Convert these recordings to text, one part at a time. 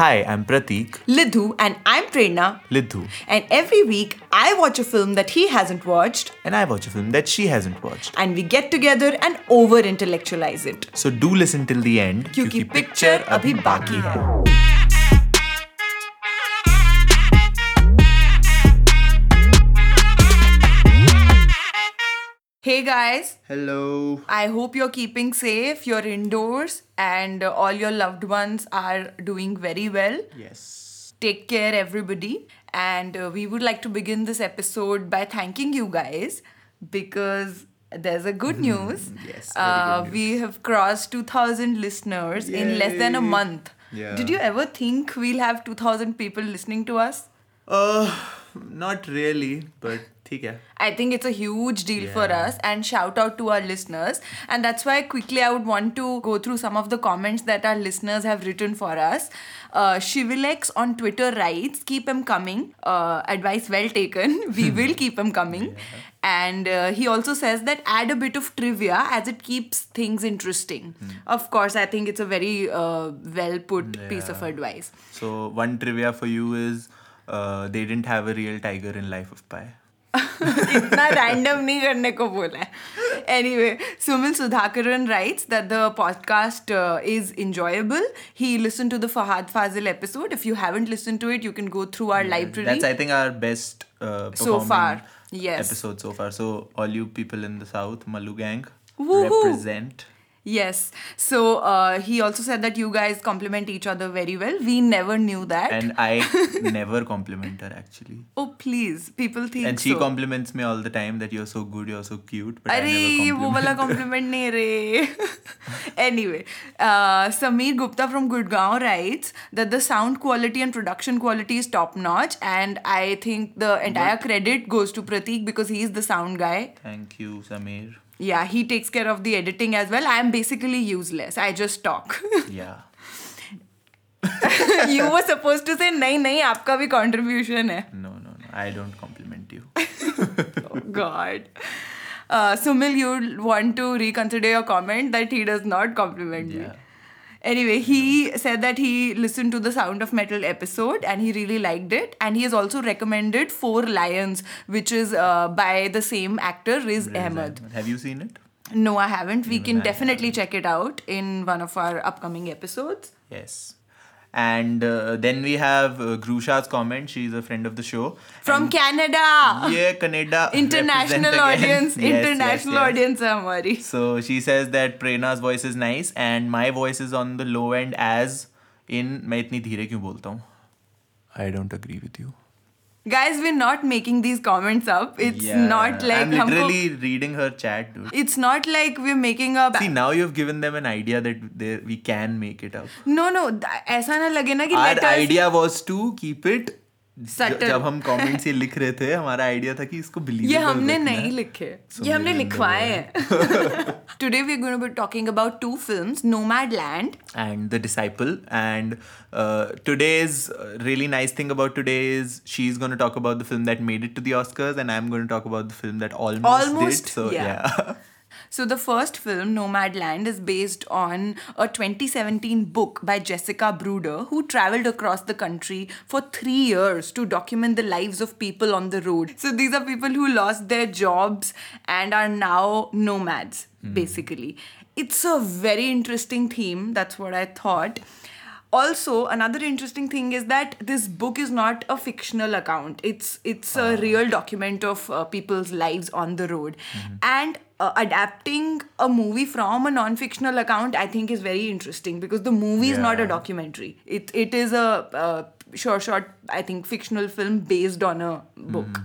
Hi, I'm Pratik. Lidhu, and I'm Prerna. Lidhu. And every week, I watch a film that he hasn't watched. And I watch a film that she hasn't watched. And we get together and over intellectualize it. So do listen till the end. Kyunki picture abhi baki hai. Hey guys, Hello. I hope you're keeping safe, you're indoors, and uh, all your loved ones are doing very well. Yes. Take care, everybody. And uh, we would like to begin this episode by thanking you guys because there's a good news. Hmm, yes, uh, good we have crossed 2,000 listeners in less than a month. Yeah. Did you ever think we'll have 2,000 people listening to us? Uh, not really, but I think it's a huge deal yeah. for us and shout out to our listeners. And that's why quickly I would want to go through some of the comments that our listeners have written for us. Uh, Shivilex on Twitter writes, Keep him coming. Uh, advice well taken. We will keep him coming. Yeah. And uh, he also says that add a bit of trivia as it keeps things interesting. Hmm. Of course, I think it's a very uh, well put yeah. piece of advice. So, one trivia for you is uh, they didn't have a real tiger in Life of Pi. इतना random नहीं करने को बोला है anyway Sumil Sudhakaran rights that the podcast is enjoyable he listened to the Fahad Fazil episode if you haven't listened to it you can go through our library That's I think our best uh, So performing far, yes. episode so far. So all you people in the south, Malu gang, Woohoo. represent. Yes. So uh, he also said that you guys complement each other very well. We never knew that. And I never compliment her actually. Oh please, people think. And she so. compliments me all the time that you're so good, you're so cute. But I never compliment. Wala compliment anyway, uh, Samir Gupta from Gurgaon writes that the sound quality and production quality is top notch, and I think the entire but, credit goes to Pratik because he's the sound guy. Thank you, Samir yeah he takes care of the editing as well. I'm basically useless. I just talk. Yeah. You were supposed to say nahi nahi aapka bhi contribution hai. No no no. I don't compliment you. Oh god. Uh, sumil you want to reconsider your comment that he does not compliment yeah. me Anyway, he said that he listened to the Sound of Metal episode and he really liked it. And he has also recommended Four Lions, which is uh, by the same actor, Riz Ahmed. Have you seen it? No, I haven't. We Even can I definitely check it out in one of our upcoming episodes. Yes. And uh, then we have uh, Grusha's comment. She's a friend of the show. From And- Canada! Yeah, Canada. International represent again. audience. Yes, yes, international yes. audience है हमारी. So she says that Prerna's voice is nice and my voice is on the low end as in मैं इतनी धीरे क्यों बोलता हूँ? I don't agree with you. Guys, we're not making these comments up. It's Yeah, not like I'm हमको- literally reading her chat, dude. It's not like we're making up. See, now you've given them an idea that they we can make it up. No, no. th- ऐसा ना लगे ना कि Our let us- idea was to keep it Subtle. जब हम comments ये लिख रहे थे हमारा आइडिया था कि इसको बिलीव ये हमने नहीं लिखे। ये हमने लिखवाए हैं। Today we are going to be talking about two films Nomadland and the disciple and today is really nice thing about today is she is going to talk about the film that made it to the Oscars and I am going to talk about the film that almost did so yeah So the first film, Nomadland, is based on a 2017 book by Jessica Bruder, who traveled across the country for three years to document the lives of people on the road. So these are people who lost their jobs and are now nomads, hmm. basically. It's a very interesting theme. That's what I thought. Also, another interesting thing is that this book is not a fictional account. It's it's a real document of uh, people's lives on the road, and uh, adapting a movie from a non-fictional account, I think, is very interesting because the movie is not a documentary. It it is a uh, short, short, I think, fictional film based on a book.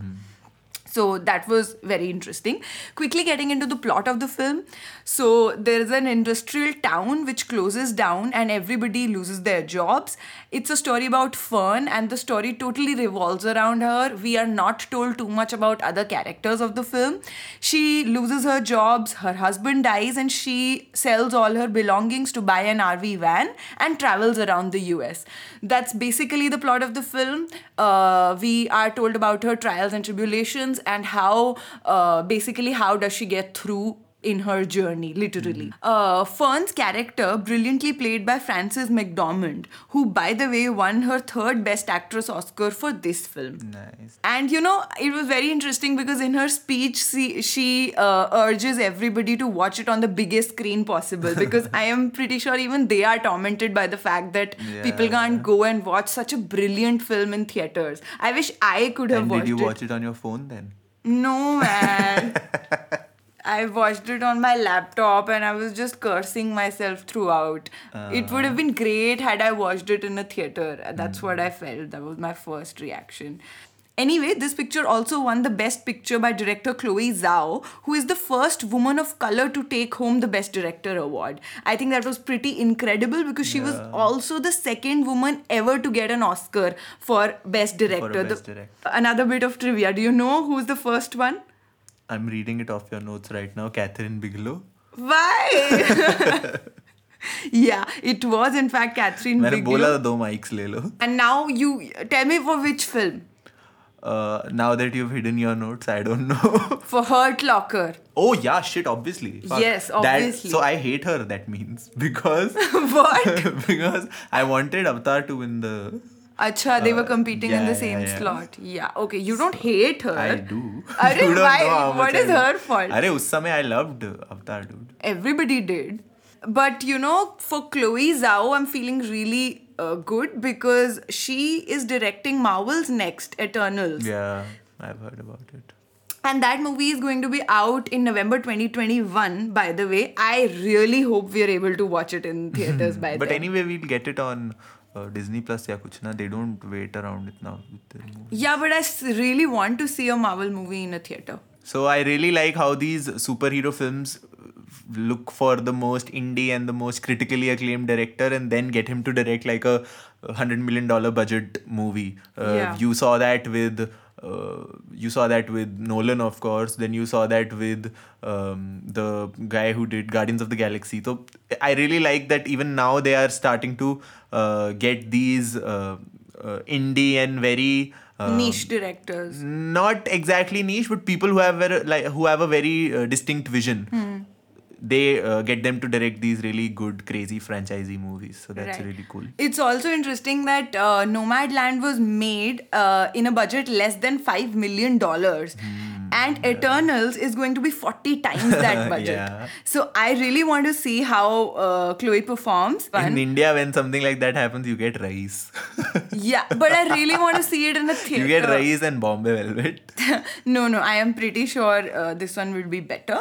So that was very interesting. Quickly getting into the plot of the film. So there is an industrial town which closes down and everybody loses their jobs. It's a story about Fern and the story totally revolves around her. We are not told too much about other characters of the film. She loses her jobs, her husband dies, and she sells all her belongings to buy an RV van and travels around the US. That's basically the plot of the film. Uh, we are told about her trials and tribulations and how, uh, basically, how does she get through in her journey, literally. Uh, Fern's character, brilliantly played by Frances McDormand, who, by the way, won her third Best Actress Oscar for this film. Nice. And you know, it was very interesting because in her speech, she, she uh, urges everybody to watch it on the biggest screen possible because I am pretty sure even they are tormented by the fact that people can't go and watch such a brilliant film in theaters. I wish I could have And watched did you it. watch it on your phone then? No, man. I watched it on my laptop and I was just cursing myself throughout. it would have been uh. great had I watched it in a theater. That's what I hmm. felt. That was my first reaction. Anyway, this picture also won the Best Picture by director Chloe Zhao, who is the first woman of color to take home the Best Director award. I think that was pretty incredible because she was also the second woman ever to get an Oscar for Best Director. Best The- Director. Another bit of trivia. Do you know who's the first one? I'm reading it off your notes right now. Kathryn Bigelow. Why? yeah, it was in fact Kathryn Bigelow. बोला था दो mics ले And now you tell me for which film? Uh, now that you've hidden your notes, I don't know. for Hurt Locker. Oh yeah, shit. Obviously. Fuck. Yes, obviously. That, so I hate her. That means because what? because I wanted Avatar to win the Acha, they uh, were competing yeah, in the same yeah, yeah. slot. Yeah. Okay. You don't so, hate her. I do. Are you why? What is her fault? Are us samay I loved Avatar, dude. Everybody did, but you know, for Chloe Zhao, I'm feeling really. Uh, good because she is directing Marvel's next Eternals. Yeah, I've heard about it. And that movie is going to be out in November 2021, by the way. I really hope we are able to watch it in theaters by but then. But anyway, we'll get it on uh, Disney Plus या कुछ ना. They don't wait around it now with the movie. Yeah, but I s- really want to see a Marvel movie in a theater. So I really like how these superhero films look for the most indie and the most critically acclaimed director and then get him to direct like a hundred million dollar budget movie. Uh, Yeah. You saw that with. uh, you saw that with Nolan, of course. Then you saw that with um, the guy who did Guardians of the Galaxy. So I really like that even now they are starting to uh, get these uh, uh, indie and very uh, Niche directors. not exactly niche but people who have very, like who have a very uh, distinct vision Hmm. They uh, get them to direct these really good crazy franchisee movies so that's Right. really cool It's also interesting that uh, Nomadland was made uh, in a budget less than $5 million. Hmm, and Eternals is going to be 40 times that budget. Yeah. So I really want to see how uh, Chloe performs. in india when something like that happens you get Raees yeah, but I really want to see it in a theater. you get Raees and bombay velvet no, no, I am pretty sure uh, this one will be better.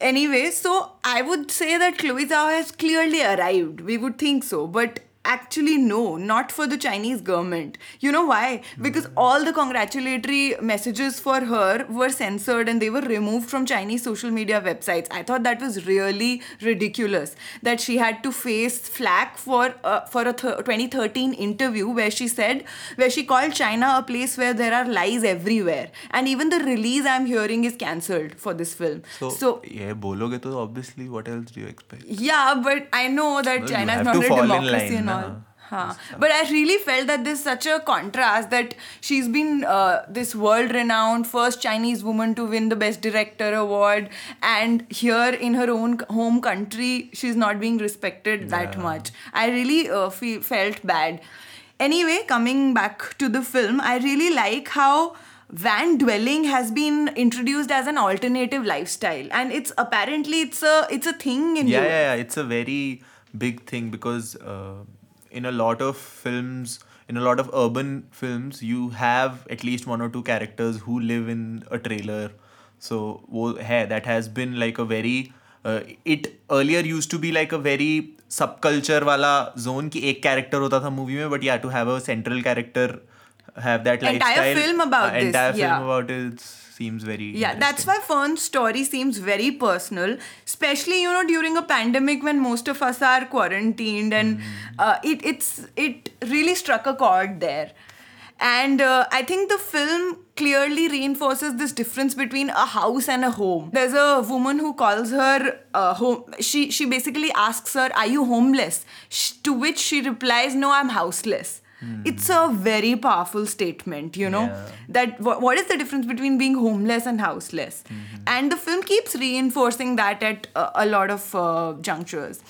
Anyway, so I would say that Chloe Zhao has clearly arrived. We would think so, but actually no not for the chinese government. You know why? Because hmm. all the congratulatory messages for her were censored and they were removed from chinese social media websites. I thought that was really ridiculous that she had to face flack for uh, for a th- 2013 interview where she said where she called china a place where there are lies everywhere. And even the release i'm hearing is cancelled for this film. So, so yeah bologe to obviously what else do you expect? Yeah but i know that china is not a democracy all. Huh. But I really felt that there's such a contrast that she's been uh, this world renowned first Chinese woman to win the Best Director award, and here in her own home country, she's not being respected that much. I really uh, fe- felt bad. Anyway, coming back to the film, I really like how van dwelling has been introduced as an alternative lifestyle and it's apparently it's a it's a thing in yeah, yeah, yeah. It's a very big thing because uh, in a lot of films in a lot of urban films you have at least one or two characters who live in a trailer. So hai, that has been like a very uh, it earlier used to be like a very subculture wala zone ki ek character hota tha movie mein but yeah to have a central character have that Entire lifestyle film about uh, this, entire yeah. film about it seems very Yeah, that's why Fern's story seems very personal, especially you know during a pandemic when most of us are quarantined, and uh, it it's it really struck a chord there. And uh, I think the film clearly reinforces this difference between a house and a home. There's a woman who calls her uh, home. She she basically asks her, "Are you homeless?" Sh- to which she replies, "No, I'm houseless." It's a very powerful statement, you know, Yeah. that wha- what is the difference between being homeless and houseless? And the film keeps reinforcing that at uh, a lot of uh, junctures.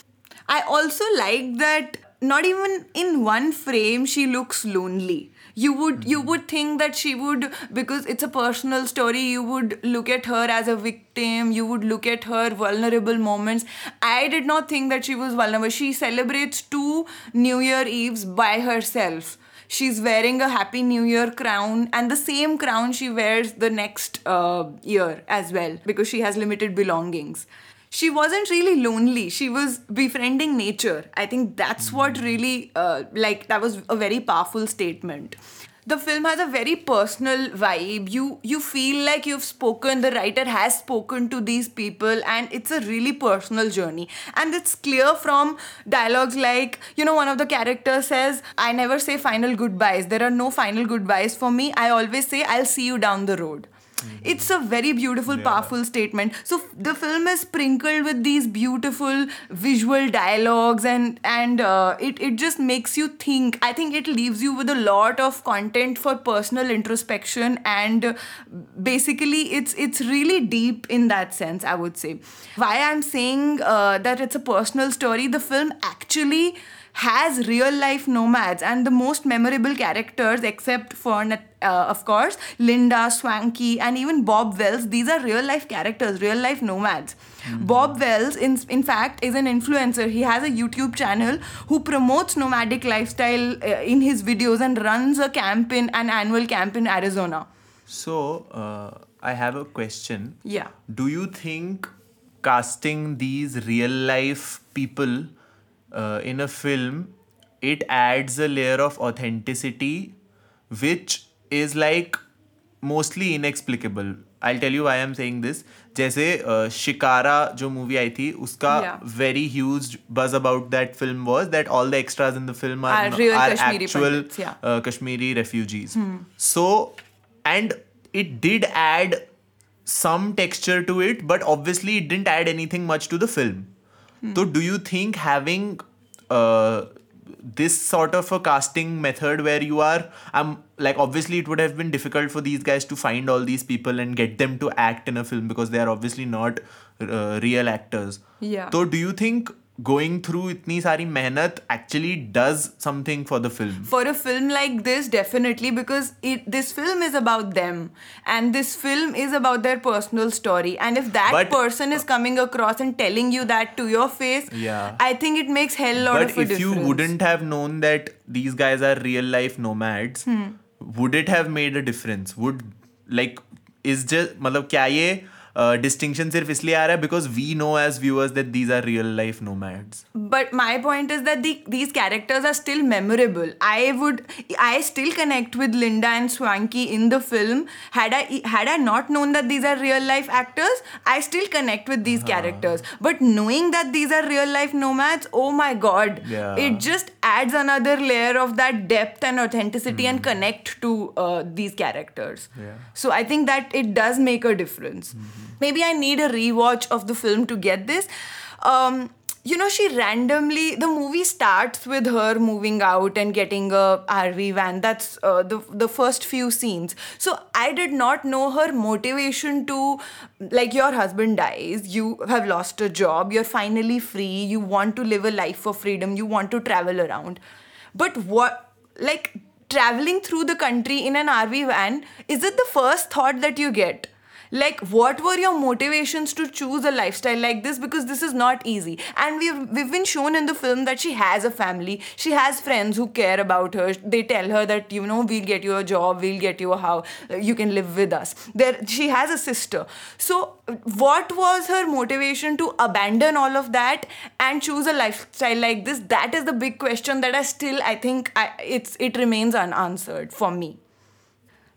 I also like that not even in one frame she looks lonely. You would you would think that she would because it's a personal story. You would look at her as a victim. You would look at her vulnerable moments. I did not think that she was vulnerable. She celebrates two New Year Eves by herself. She's wearing a Happy New Year crown, and the same crown she wears the next uh, year as well because she has limited belongings she wasn't really lonely. She was befriending nature. I think that's what really uh, like that was a very powerful statement. The film has a very personal vibe. You you feel like you've spoken the writer has spoken to these people and it's a really personal journey. And it's clear from dialogues like you know one of the characters says i never say final goodbyes. There are no final goodbyes for me. I always say i'll see you down the road it's a very beautiful, Yeah. powerful statement. So the film is sprinkled with these beautiful visual dialogues, and and uh, it it just makes you think. I think it leaves you with a lot of content for personal introspection, and uh, basically it's it's really deep in that sense. I would say. Why I'm saying uh, that it's a personal story. The film actually has real life nomads and the most memorable characters except for uh, of course linda Swankie and even bob wells. These are real life characters real life nomads. Bob wells in, in fact is an influencer. He has a youtube channel who promotes nomadic lifestyle uh, in his videos and runs a camp in an annual camp in arizona. So, uh, I have a question. yeah. Do you think casting these real life people uh, in a film it adds a layer of authenticity which is like mostly inexplicable I'll tell you why I'm saying this जैसे शिकारा जो movie आई थी उसका Yeah. very huge buzz about that film was that all the extras in the film are, Are real are Kashmiri actual Pandits, yeah. uh, Kashmiri refugees. So, and it did add some texture to it, but obviously it didn't add anything much to the film. So, do you think having uh, this sort of a casting method where you are, um, like, obviously it would have been difficult for these guys to find all these people and get them to act in a film because they are obviously not uh, real actors. Yeah. So, do you think going through itni sari mehnat actually does something for the film? for a film like this definitely because it this film is about them and this film is about their personal story and if that But- person is coming across and telling you that to your face Yeah. i think it makes hell lot but of a if you difference wouldn't have known that these guys are real life nomads Hmm. would it have made a difference would like is just मतलब क्या ये distinction सिर्फ इसलिए आ रहा है because we know as viewers that these are real life nomads but my point is that the, these characters are still memorable i would i still connect with linda and swanky in the film had i had i not known that these are real life actors i still connect with these characters but knowing that these are real life nomads oh my god Yeah. it just adds another layer of that depth and authenticity and connect to uh, these characters Yeah. so I think that it Maybe I need a rewatch of the film to get this. Um, you know, she randomly the movie starts with her moving out and getting a RV van. That's uh, the the first few scenes. So I did not know her motivation to like your husband dies, you have lost a job, you're finally free, you want to live a life of freedom, you want to travel around. But what like traveling through the country in an RV van, is it the first thought that you get? Like, what were your motivations to choose a lifestyle like this? Because this is not easy. And we've, we've been shown in the film that she has a family. She has friends who care about her. They tell her that, you know, we'll get you a job, we'll get you a house, you can live with us. There, she has a sister. So, what was her motivation to abandon all of that and choose a lifestyle like this? That is the big question that I still, I think, I, it's it remains unanswered for me.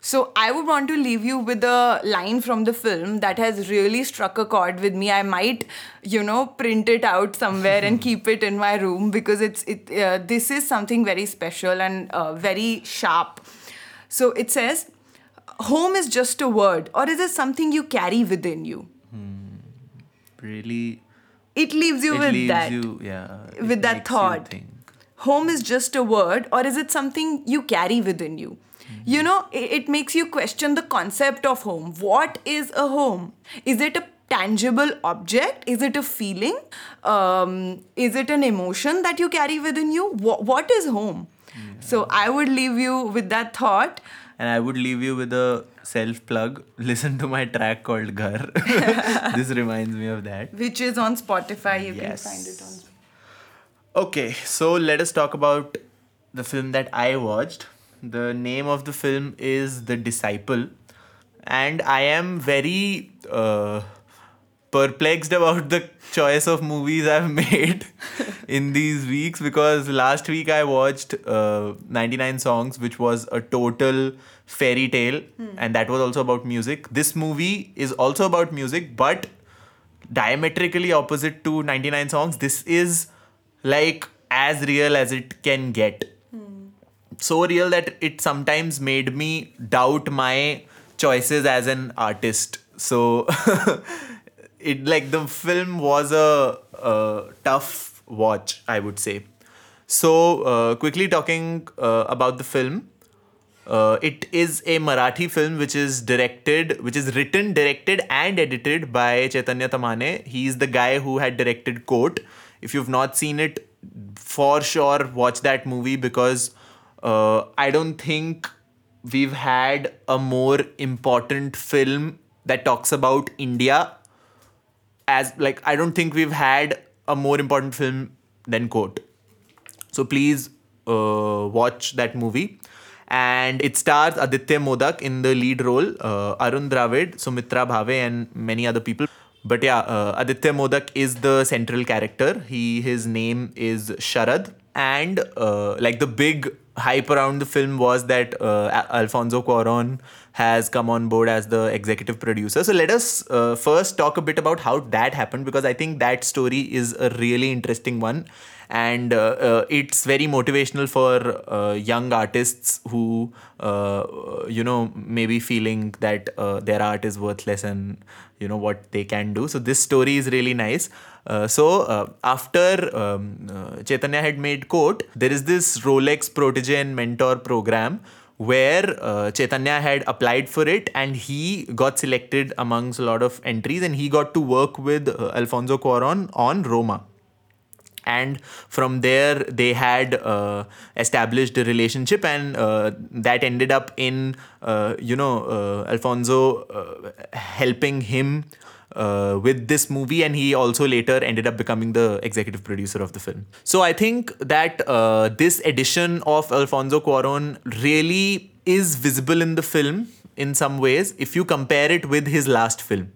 So I would want to leave you with a line from the film that has really struck a chord with me. I might, you know, print it out somewhere and keep it in my room because it's it. Uh, this is something very special and uh, very sharp. So it says, "Home is just a word, or is it something you carry within you?" really It leaves you it with leaves that. you yeah it with that thought. home is just a word or is it something you carry within you? You know, it, it makes you question the concept of home. What is a home? Is it a tangible object? Is it a feeling? Um, is it an emotion that you carry within you? Wha what is home? So I would leave you with that thought. And I would leave you with a self plug. Listen to my track called Ghar. this reminds me of that. which is on Spotify. You Yes. can find it on. Okay, so let us talk about the film that I watched. The name of the film is The Disciple, and I am very uh, perplexed about the choice of movies I've made in these weeks because last week I watched uh, 99 Songs, which was a total fairy tale, and that was also about music. This movie is also about music, but diametrically opposite to 99 songs. This is like as real as it can get so real that it sometimes made me doubt my choices as an artist so it like the film was a, a tough watch i would say so uh, quickly talking uh, about the film uh, it is a Marathi film which is directed, which is written, directed, and edited by Chaitanya Tamhane. He is the guy who had directed Court. If you've not seen it, for sure watch that movie because uh, I don't think we've had a more important film that talks about India as like I don't think we've had a more important film than Court. So please uh, watch that movie. And it stars Aditya Modak in the lead role, uh, Arun Dravid, Sumitra Bhave, and many other people. But yeah, uh, Aditya Modak is the central character. He his name is Sharad, and uh, like the big hype around the film was that uh, Alfonso Cuarón has come on board as the executive producer. So let us uh, first talk a bit about how that happened because I think that story is a really interesting one and uh, uh, it's very motivational for uh, young artists who uh, you know maybe feeling that their art is worthless and you know what they can do. So this story is really nice. Uh, so uh, after um, uh, chaitanya had made court there is this rolex protege and mentor program where uh, Chaitanya had applied for it and he got selected amongst a lot of entries and he got to work with uh, Alfonso Cuaron on Roma and from there they had uh, established a relationship and uh, that ended up in uh, you know uh, alfonso uh, helping him uh, with this movie. And he also later ended up becoming the executive producer of the film. So i think that this edition of alfonso cuaron really is visible in the film in some ways if you compare it with his last film.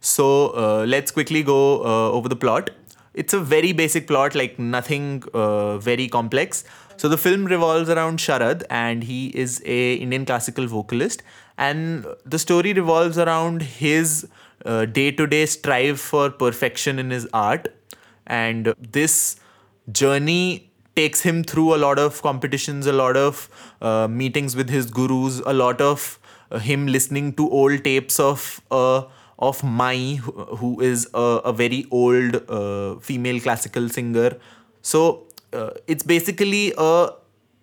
So let's quickly go over the plot it's a very basic plot, like nothing uh, very complex. So the film revolves around Sharad, and he is a Indian classical vocalist, and the story revolves around his day to day strive for perfection in his art, and this journey takes him through a lot of competitions, a lot of uh, meetings with his gurus, a lot of uh, him listening to old tapes of of Mai, who, is a, a very old uh, female classical singer. So uh, it's basically a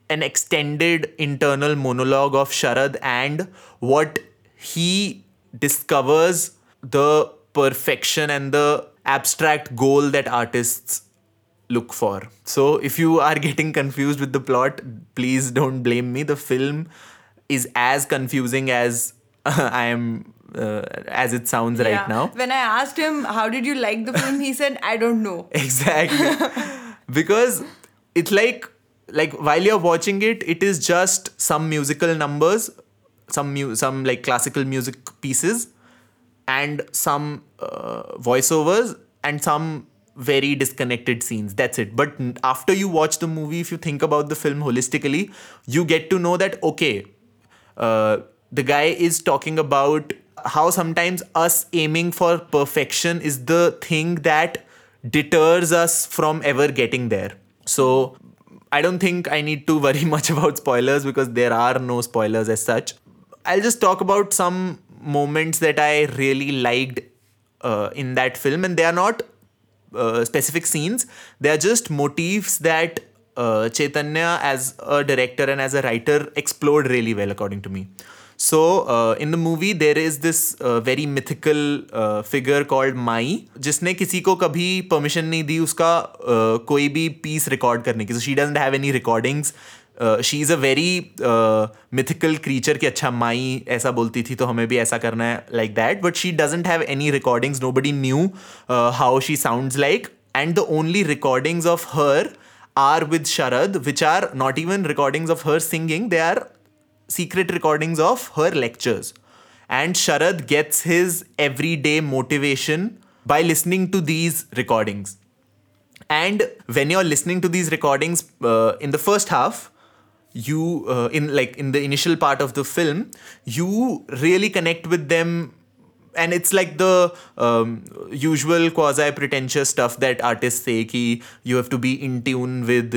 an extended internal monologue of Sharad and what he discovers the perfection and the abstract goal that artists look for. So if you are getting confused with the plot, please don't blame me. The film is as confusing as I am uh, as it sounds right now. When I asked him, How did you like the film? He said, I don't know. Exactly. because it's like like while you're watching it, it is just some musical numbers, some mu- some like classical music pieces, and some uh, voiceovers and some very disconnected scenes. That's it. But after you watch the movie, if you think about the film holistically, you get to know that okay, uh, the guy is talking about how sometimes us aiming for perfection is the thing that deters us from ever getting there. So I don't think I need to worry much about spoilers because there are no spoilers as such. I'll just talk about some moments that I really liked uh, in that film, and they are not uh, specific scenes, they are just motifs that uh, Chaitanya as a director and as a writer explored really well, according to me. So uh, in the movie there is this uh, very mythical uh, figure called Mai जिसने किसी को कभी permission नहीं दी उसका uh, कोई भी piece record करने की। So she doesn't have any recordings she is a very mythical creature कि अच्छा माई ऐसा बोलती थी तो हमें भी ऐसा करना है like that but she doesn't have any recordings nobody knew how she sound like and the only recordings of her are with Sharad which are not even recordings of her singing they are secret recordings of her lectures. And Sharad gets his everyday motivation by listening to these recordings. And when you're listening to these recordings uh, in the first half, you uh, in like in the initial part of the film, you really connect with them and it's like the um, usual quasi pretentious stuff that artists say ki you have to be in tune with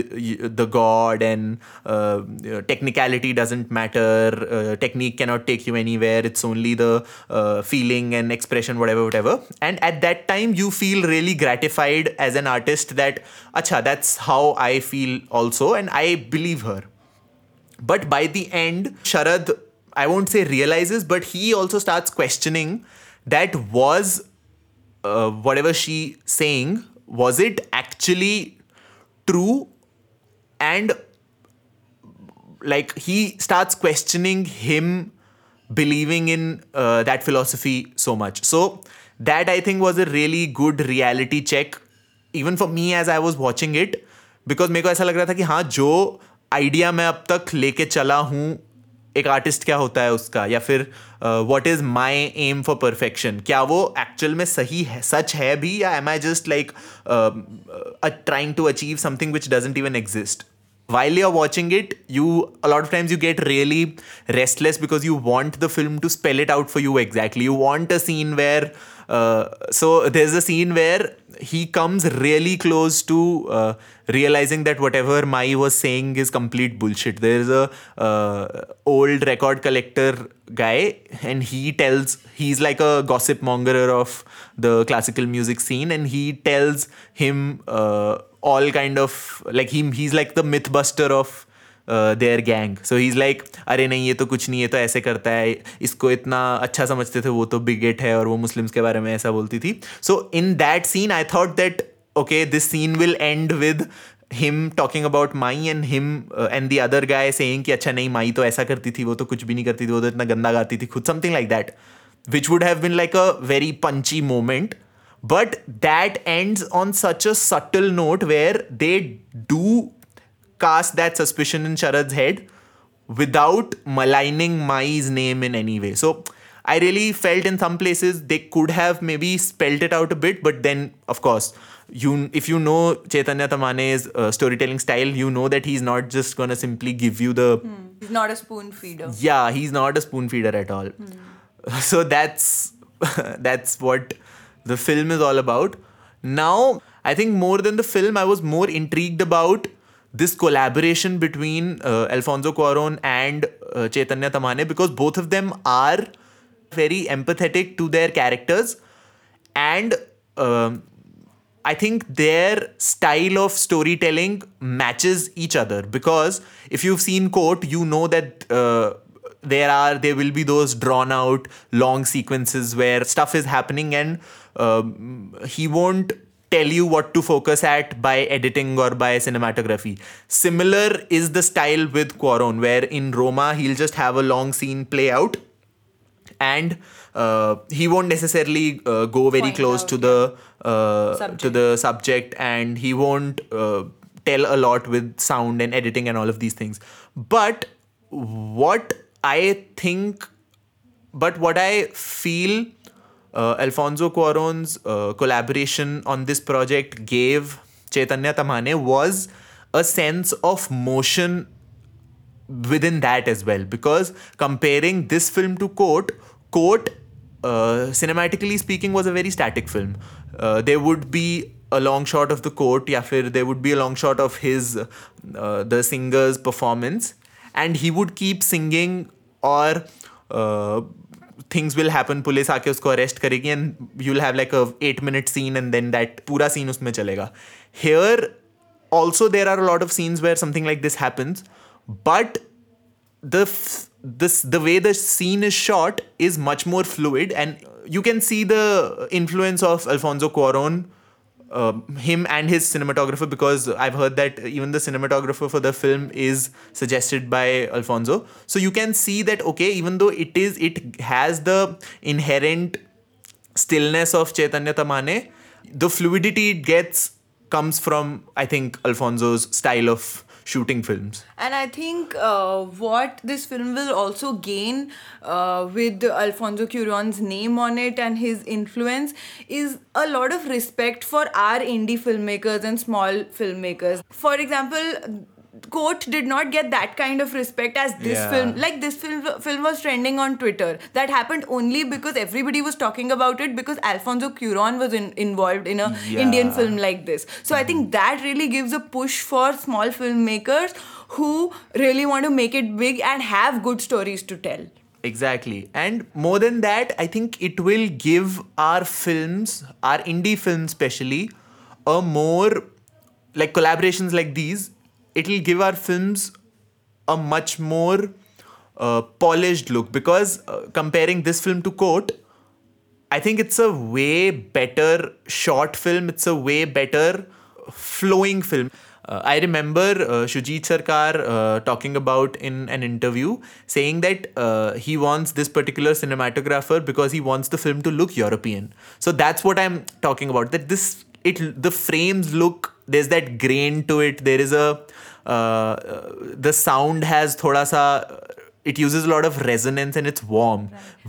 the god and uh, technicality doesn't matter uh, technique cannot take you anywhere it's only the uh, feeling and expression whatever whatever. And at that time you feel really gratified as an artist that acha that's how i feel also and i believe her. But by the end sharad I won't say realizes, but he also starts questioning that was uh, whatever she saying was it actually true and like he starts questioning him believing in uh, that philosophy so much so that i think was a really good reality check even for me as i was watching it because मेरे को ऐसा लग रहा था कि हाँ जो idea मैं अब तक लेके चला हूँ एक आर्टिस्ट क्या होता है उसका? या फिर what is my aim for perfection क्या वो एक्चुअल में सही है, सच है भी? या am I just like trying to achieve something which doesn't even exist while you are watching it you a lot times you get really restless because you want the film to spell it out for you exactly you want a scene where so there is a scene where he comes really close to uh, realizing that whatever Mai was saying is complete bullshit. There's a uh, old record collector guy, and he tells he's like a gossip monger of the classical music scene, and he tells him uh, all kind of like him. He's like the mythbuster of their gang so he is like अरे नहीं, ये तो कुछ नहीं है तो ऐसे करता है। इसको इतना अच्छा समझते थे, वो तो बिगेट है और वो मुस्लिम्स के बारे में ऐसा बोलती थी। So in that scene I thought that okay this scene will end with him talking about my and him and the other guy saying कि अच्छा नहीं माई तो ऐसा करती थी, वो तो कुछ भी नहीं करती थी, वो तो इतना गंदा गाती थी खुद something like that which would have been like a very punchy moment but that ends on such a subtle note where they do cast that suspicion in Sharad's head without maligning Mai's name in any way. So I really felt in some places they could have maybe spelled it out a bit, but then of course you if you know Chaitanya Tamhane's uh, storytelling style, you know that he's not just gonna simply give you the. Hmm. He's not a spoon feeder. Yeah, he's not a spoon feeder at all. Hmm. So that's that's what the film is all about. Now I think more than the film, I was more intrigued about this collaboration between uh, Alfonso Cuaron and uh, Chaitanya Tamhane because both of them are very empathetic to their characters. And um, I think their style of storytelling matches each other because if you've seen Court, you know that uh, there are there will be those drawn out long sequences where stuff is happening and um, he won't tell you what to focus at by editing or by cinematography. Similar is the style with Cuaron, where in Roma he'll just have a long scene play out, and uh, he won't necessarily uh, go very Point close out, to the uh, to the subject, and he won't uh, tell a lot with sound and editing and all of these things. But what I think, but what I feel uh, Alfonso Cuaron's uh, collaboration on this project gave Chaitanya Tamhane was a sense of motion within that as well. Because comparing this film to court court uh, cinematically speaking was a very static film. Uh, there would be a long shot of the court yeah there would be a long shot of his uh, the singer's performance. And he would keep singing or uh, things will happen police आके उसको arrest करेगी and you will have like a eight minute scene and then that पूरा scene उसमें चलेगा hair also there are a lot of scenes where something like this happens but the f- this the way the scene is shot is much more fluid and you can see the influence of alfonso cuaron uh, him and his cinematographer because I've heard that even the cinematographer for the film is suggested by Alfonso. So you can see that okay, even though it is it has the inherent stillness of Chaitanya Tamhane, the fluidity it gets comes from I think Alfonso's style of shooting films. And I think uh, what this film will also gain uh, with Alfonso Cuarón's name on it and his influence is a lot of respect for our indie filmmakers and small filmmakers. For example, Court did not get that kind of respect as this Yeah. film. Like this film, film was trending on Twitter. That happened only because everybody was talking about it because Alfonso Cuarón was in, involved in a Yeah. Indian film like this. So I think that really gives a push for small filmmakers who really want to make it big and have good stories to tell. Exactly. And more than that, I think it will give our films, our indie films especially, a more like collaborations like these, it'll give our films a much more uh, polished look because uh, comparing this film to Court, I think it's a way better short film. It's a way better flowing film. Uh, I remember uh, Shoojit Sircar uh, talking about in an interview saying that uh, he wants this particular cinematographer because he wants the film to look European. So that's what I'm talking about. That this it the frames look there's that grain to it. There is a the sound has thoda sa it uses a lot of resonance and it's warm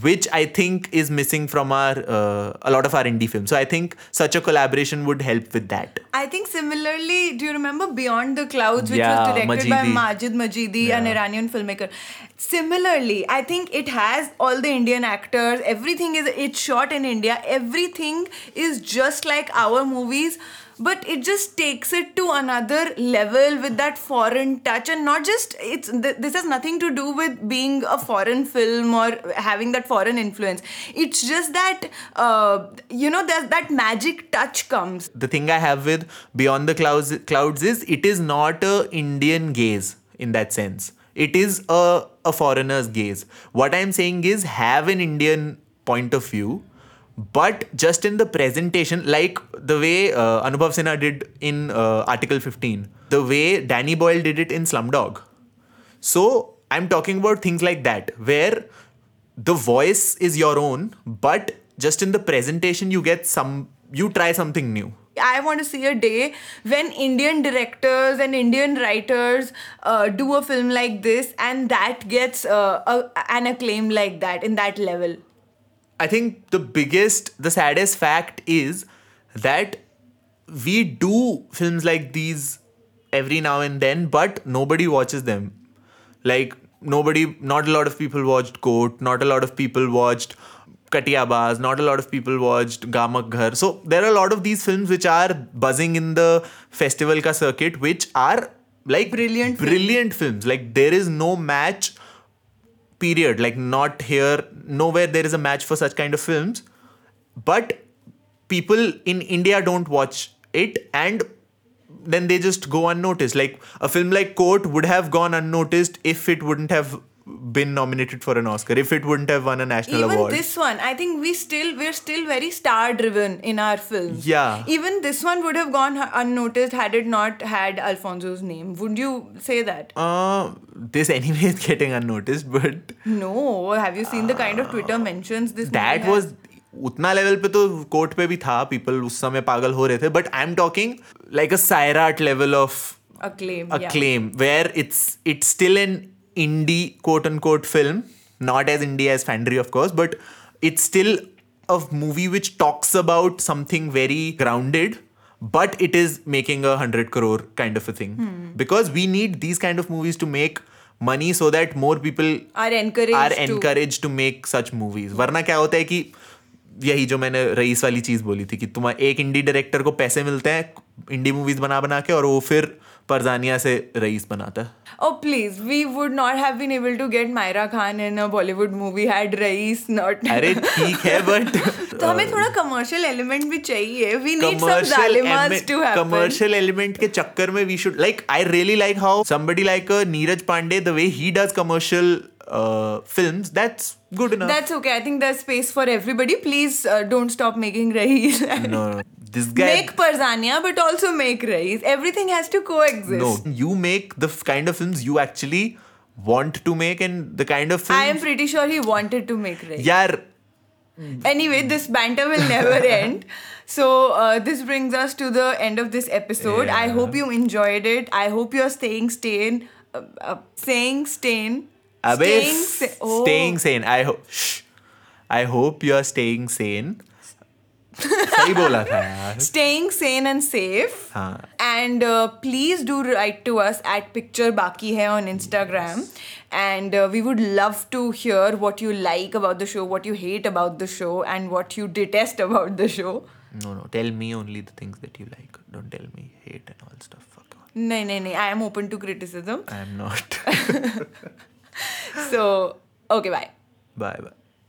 which i think is missing from our uh, a lot of our indie films so i think such a collaboration would help with that I think similarly, do you remember Beyond the Clouds, which Yeah, was directed by Majid Majidi, an Iranian filmmaker? Similarly, I think it has all the Indian actors. Everything is it's shot in India. Everything is just like our movies, but it just takes it to another level with that foreign touch, and not just it's. Th- this has nothing to do with being a foreign film or having that foreign influence. It's just that uh, you know that that magic touch comes. the thing i have with beyond the clouds clouds is it is not a indian gaze in that sense it is a, a foreigner's gaze what i'm saying is have an indian point of view but just in the presentation like the way uh, anubhav sinha did in uh, article 15 the way danny boyle did it in slumdog so I'm talking about things like that, where the voice is your own, but just in the presentation you get some, you try something new. I want to see a day when Indian directors and Indian writers uh, do a film like this and that gets uh, a, an acclaim like that in that level. I think the biggest, the saddest fact is that we do films like these every now and then, but nobody watches them. Like, nobody, not a lot of people watched Court, not a lot of people watched Katiyabaz, not a lot of people watched Gamak Ghar. So, there are a lot of these films which are buzzing in the festival ka circuit, which are like Brilliant brilliant films. Like, there is no match period like not here nowhere there is a match for such kind of films. But people in india don't watch it and then they just go unnoticed. Like a film like court would have gone unnoticed if it wouldn't have been nominated for an oscar if it wouldn't have won a national Even award this one, I think we still we're still very star driven in our films. Yeah. Even this one would have gone unnoticed had it not had Alfonso's name. Would you say that? uh, this anyway is getting unnoticed but No. Have you seen the kind of Twitter mentions this? movie that has? Was उतना level पे तो court पे भी था people उस समय पागल हो रहे थे but I am talking like a Sairat level of acclaim. a yeah. claim where it's it's still an indie quote unquote film not as indie as Fandry of course but it's still a movie which talks about something very grounded but it is making a 100 crore kind of a thing hmm. because we need these kind of movies to make money so that more people Are encouraged are to- encouraged to make such movies वरना क्या होता है कि यही जो मैंने rice वाली चीज़ बोली थी कि तुम एक इंडी डायरेक्टर को पैसे मिलते हैं इंडी मूवीज़ बना बना के और वो फिर परजानिया से रईस बनाता है Oh please, we would not have been able to get Myra Khan in a Bollywood movie had Rais not. अरे ठीक है बट तो हमें थोड़ा कमर्शियल एलिमेंट भी चाहिए वी नीड सम जालिमास टू हैपन कमर्शियल एलिमेंट के चक्कर में we should like I really like how like uh, Neeraj Pandey the way he does commercial films that's good enough That's okay. I think there's space for everybody. Please uh, don't stop making Raees. no, no this guy make Parzania, but also make Raees. Everything has to coexist. no you make the f- kind of films you actually want to make and the kind of films I am pretty sure he wanted to make Raees. यार Anyway, this banter will never end. So, uh, this brings us to the end of this episode. I hope you enjoyed it. I hope you're staying sane. Uh, uh, saying sane. Oh. Staying, sane. I hope. I hope you're staying sane. staying sane and safe. Huh. and uh, please do write to us at picture baaki hai on instagram. And uh, we would love to hear what you like about the show what you hate about the show and what you detest about the show. No no. Tell me only the things that you like. Don't tell me hate and all stuff. No no no i am open to criticism. I am not. So, okay, bye. bye bye.